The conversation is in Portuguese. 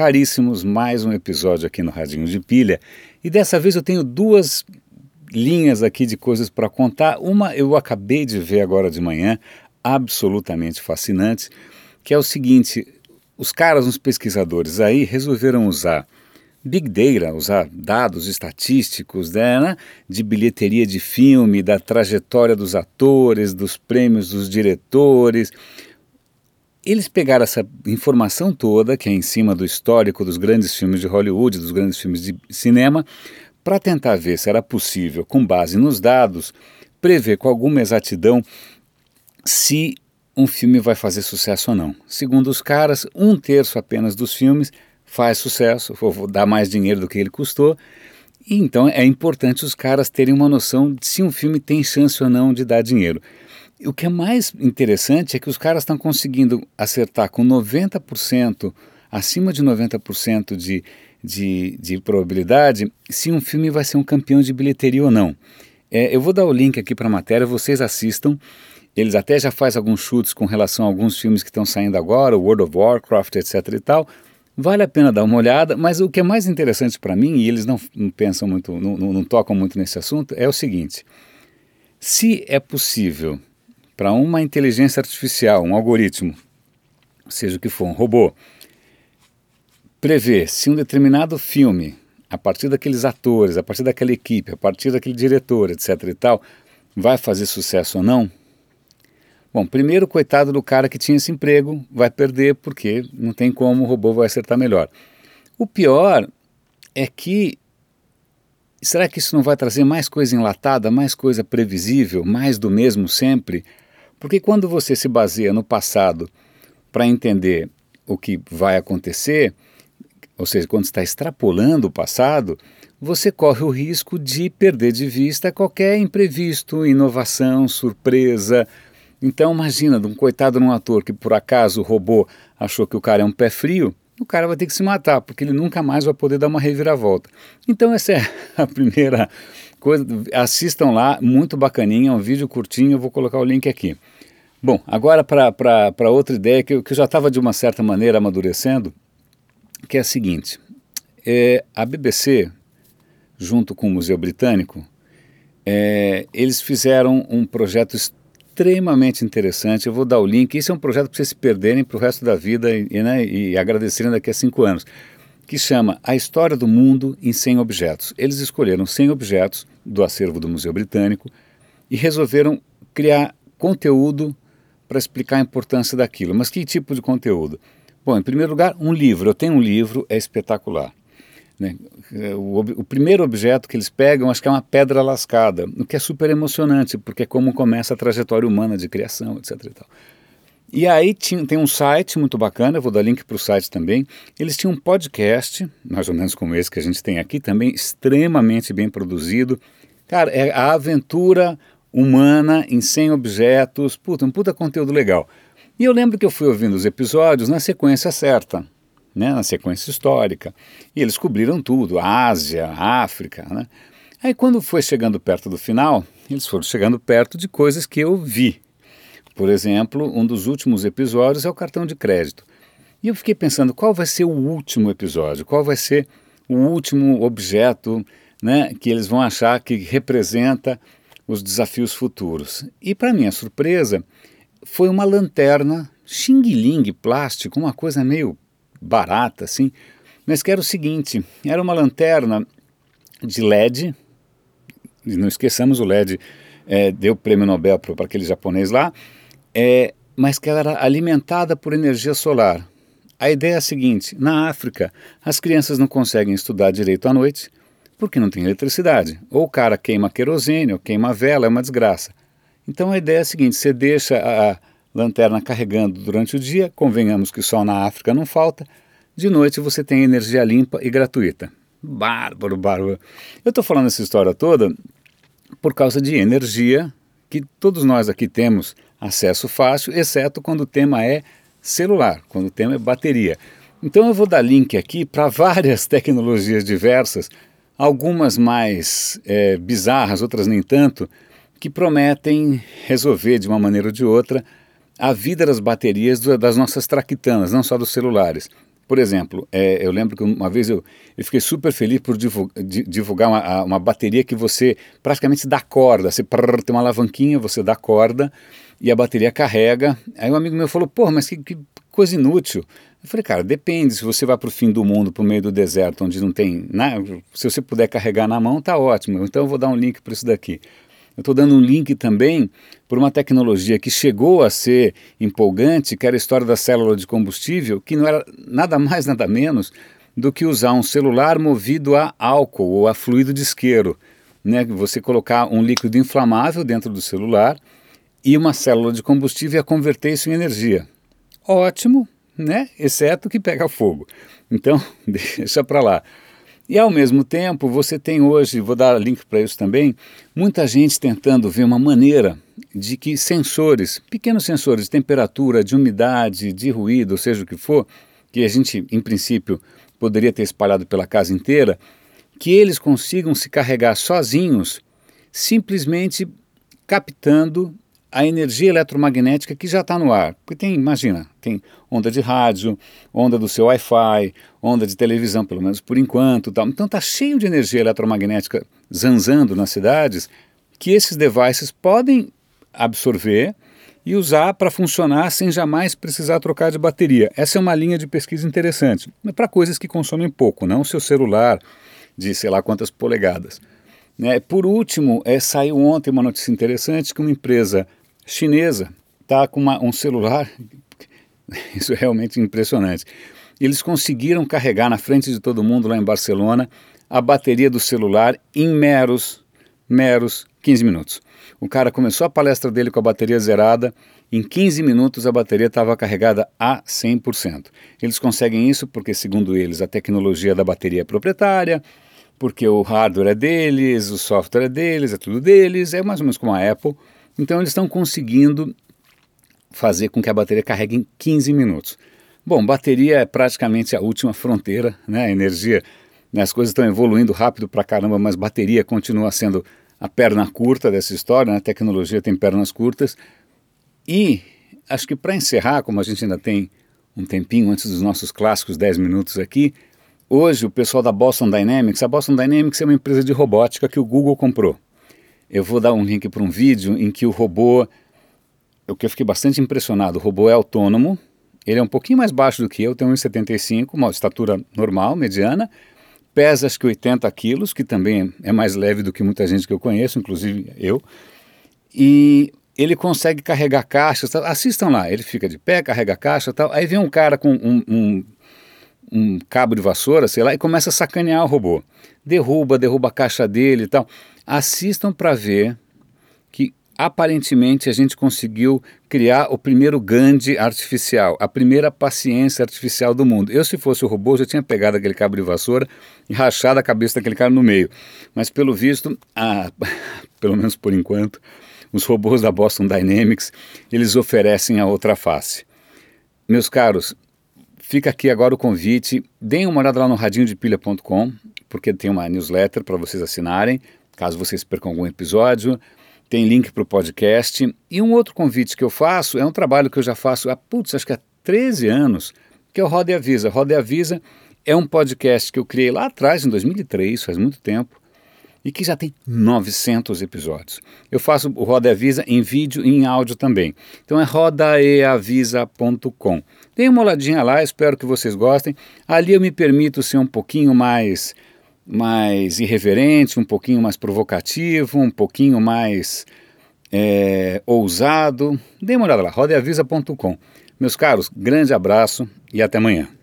caríssimos, mais um episódio aqui no Radinho de Pilha. E dessa vez eu tenho duas linhas aqui de coisas para contar. Uma eu acabei de ver agora de manhã, absolutamente fascinante, que é o seguinte: os caras, os pesquisadores aí, resolveram usar Big Data, usar dados estatísticos né, de bilheteria de filme, da trajetória dos atores, dos prêmios dos diretores eles pegaram essa informação toda, que é em cima do histórico dos grandes filmes de Hollywood, dos grandes filmes de cinema, para tentar ver se era possível, com base nos dados, prever com alguma exatidão se um filme vai fazer sucesso ou não. Segundo os caras, um terço apenas dos filmes faz sucesso, dá mais dinheiro do que ele custou. Então é importante os caras terem uma noção de se um filme tem chance ou não de dar dinheiro. O que é mais interessante é que os caras estão conseguindo acertar com 90%, acima de 90% de, de, de probabilidade, se um filme vai ser um campeão de bilheteria ou não. É, eu vou dar o link aqui para a matéria, vocês assistam. Eles até já fazem alguns chutes com relação a alguns filmes que estão saindo agora, World of Warcraft, etc e tal. Vale a pena dar uma olhada, mas o que é mais interessante para mim, e eles não, não pensam muito, não, não, não tocam muito nesse assunto, é o seguinte: se é possível para uma inteligência artificial, um algoritmo, seja o que for, um robô, prever se um determinado filme, a partir daqueles atores, a partir daquela equipe, a partir daquele diretor, etc e tal, vai fazer sucesso ou não? Bom, primeiro, coitado do cara que tinha esse emprego, vai perder porque não tem como o robô vai acertar melhor. O pior é que será que isso não vai trazer mais coisa enlatada, mais coisa previsível, mais do mesmo sempre? Porque quando você se baseia no passado para entender o que vai acontecer, ou seja, quando está extrapolando o passado, você corre o risco de perder de vista qualquer imprevisto, inovação, surpresa. Então imagina, um coitado de um ator que por acaso robô achou que o cara é um pé frio, o cara vai ter que se matar, porque ele nunca mais vai poder dar uma reviravolta. Então essa é a primeira coisa. Assistam lá, muito bacaninha, é um vídeo curtinho, eu vou colocar o link aqui. Bom, agora para outra ideia que eu, que eu já estava de uma certa maneira amadurecendo, que é a seguinte: é, a BBC, junto com o Museu Britânico, é, eles fizeram um projeto extremamente interessante. Eu vou dar o link. Isso é um projeto para vocês se perderem para o resto da vida e, né, e agradecerem daqui a cinco anos, que chama A História do Mundo em 100 Objetos. Eles escolheram 100 objetos do acervo do Museu Britânico e resolveram criar conteúdo para explicar a importância daquilo. Mas que tipo de conteúdo? Bom, em primeiro lugar, um livro. Eu tenho um livro, é espetacular. Né? O, o, primeiro objeto que eles pegam, acho que é uma pedra lascada, o que é super emocionante, porque é como começa a trajetória humana de criação, etc. E, e aí tinha, tem um site muito bacana, vou dar link para o site também. Eles tinham um podcast, mais ou menos como esse que a gente tem aqui, também extremamente bem produzido. Cara, é a aventura humana em 100 objetos, puta, um puta conteúdo legal. E eu lembro que eu fui ouvindo os episódios na sequência certa, né, na sequência histórica, e eles cobriram tudo, Ásia, África, né? Aí quando foi chegando perto do final, eles foram chegando perto de coisas que eu vi. Por exemplo, um dos últimos episódios é o cartão de crédito. E eu fiquei pensando, qual vai ser o último episódio? Qual vai ser o último objeto né, que eles vão achar que representa os desafios futuros. E, para minha surpresa, foi uma lanterna xing-ling plástico, uma coisa meio barata assim, mas que era o seguinte: era uma lanterna de LED, não esqueçamos o LED, é, deu prêmio Nobel para aquele japonês lá, é, mas que ela era alimentada por energia solar. A ideia é a seguinte: na África, as crianças não conseguem estudar direito à noite porque não tem eletricidade. Ou o cara queima querosene ou queima vela, é uma desgraça. Então a ideia é a seguinte: você deixa a lanterna carregando durante o dia, convenhamos que sol na África não falta, de noite você tem energia limpa e gratuita. Bárbaro, bárbaro. Eu estou falando essa história toda por causa de energia que todos nós aqui temos acesso fácil, exceto quando o tema é celular, quando o tema é bateria. Então eu vou dar link aqui para várias tecnologias diversas algumas mais é, bizarras, outras nem tanto, que prometem resolver de uma maneira ou de outra a vida das baterias das nossas traquitanas, não só dos celulares. Por exemplo, é, eu lembro que uma vez eu, eu fiquei super feliz por divulgar, uma, uma, bateria que você praticamente dá corda. Você prrr, tem uma alavanquinha, você dá corda e a bateria carrega. Aí um amigo meu falou: Porra, mas que, que coisa inútil. Eu falei, cara, depende. Se você vai para o fim do mundo, para o meio do deserto, onde não tem nada, se você puder carregar na mão, tá ótimo. Então eu vou dar um link para isso daqui. Eu estou dando um link também por uma tecnologia que chegou a ser empolgante, que era a história da célula de combustível, que não era nada mais, nada menos do que usar um celular movido a álcool ou a fluido de isqueiro. Né? Você colocar um líquido inflamável dentro do celular e uma célula de combustível a converter isso em energia. Ótimo, né? exceto que pega fogo. Então, deixa para lá. E ao mesmo tempo, você tem hoje, vou dar link para isso também, muita gente tentando ver uma maneira de que sensores, pequenos sensores de temperatura, de umidade, de ruído, seja o que for, que a gente, em princípio, poderia ter espalhado pela casa inteira, que eles consigam se carregar sozinhos, simplesmente captando a energia eletromagnética que já está no ar. Porque tem, imagina, tem onda de rádio, onda do seu Wi-Fi, onda de televisão, pelo menos por enquanto. Tal. Então está cheio de energia eletromagnética zanzando nas cidades que esses devices podem absorver e usar para funcionar sem jamais precisar trocar de bateria. Essa é uma linha de pesquisa interessante, para coisas que consomem pouco, não o seu celular de sei lá quantas polegadas. Né? Por último, é, saiu ontem uma notícia interessante que uma empresa chinesa está com uma, um celular, isso é realmente impressionante. Eles conseguiram carregar na frente de todo mundo lá em Barcelona a bateria do celular em meros, meros 15 minutos. O cara começou a palestra dele com a bateria zerada, em 15 minutos a bateria estava carregada a 100%. Eles conseguem isso porque, segundo eles, a tecnologia da bateria é proprietária, porque o hardware é deles, o software é deles, é tudo deles, é mais ou menos como a Apple. Então eles estão conseguindo fazer com que a bateria carregue em 15 minutos. Bom, bateria é praticamente a última fronteira, né? A energia, né? as coisas estão evoluindo rápido pra caramba, mas bateria continua sendo a perna curta dessa história, né? a tecnologia tem pernas curtas. E acho que para encerrar, como a gente ainda tem um tempinho antes dos nossos clássicos 10 minutos aqui, hoje o pessoal da Boston Dynamics, a Boston Dynamics é uma empresa de robótica que o Google comprou. Eu vou dar um link para um vídeo em que o robô, o que eu fiquei bastante impressionado, o robô é autônomo, ele é um pouquinho mais baixo do que eu, tem 1,75, uma estatura normal, mediana, pesa acho que 80 quilos, que também é mais leve do que muita gente que eu conheço, inclusive eu, e ele consegue carregar caixas, assistam lá, ele fica de pé, carrega caixa tal, aí vem um cara com um, um, um cabo de vassoura, sei lá, e começa a sacanear o robô, derruba, derruba a caixa dele e tal, assistam para ver que aparentemente a gente conseguiu criar o primeiro Gandhi artificial, a primeira paciência artificial do mundo. Eu, se fosse o robô, já tinha pegado aquele cabo de vassoura e rachado a cabeça daquele cara no meio. Mas, pelo visto, pelo menos por enquanto, os robôs da Boston Dynamics, eles oferecem a outra face. Meus caros, fica aqui agora o convite. Deem uma olhada lá no radinhodepilha.com, porque tem uma newsletter para vocês assinarem caso vocês percam algum episódio. Tem link para o podcast. E um outro convite que eu faço é um trabalho que eu já faço há, putz, acho que há 13 anos, que é o Roda e Avisa. Roda e Avisa é um podcast que eu criei lá atrás, em 2003, faz muito tempo, e que já tem 900 episódios. Eu faço o Roda e Avisa em vídeo e em áudio também. Então é rodaeavisa.com. Dê uma olhadinha lá, espero que vocês gostem. Ali eu me permito ser um pouquinho mais mais irreverente, um pouquinho mais provocativo, um pouquinho mais é, ousado. Dê uma olhada lá, rodeavisa.com. Meus caros, grande abraço e até amanhã.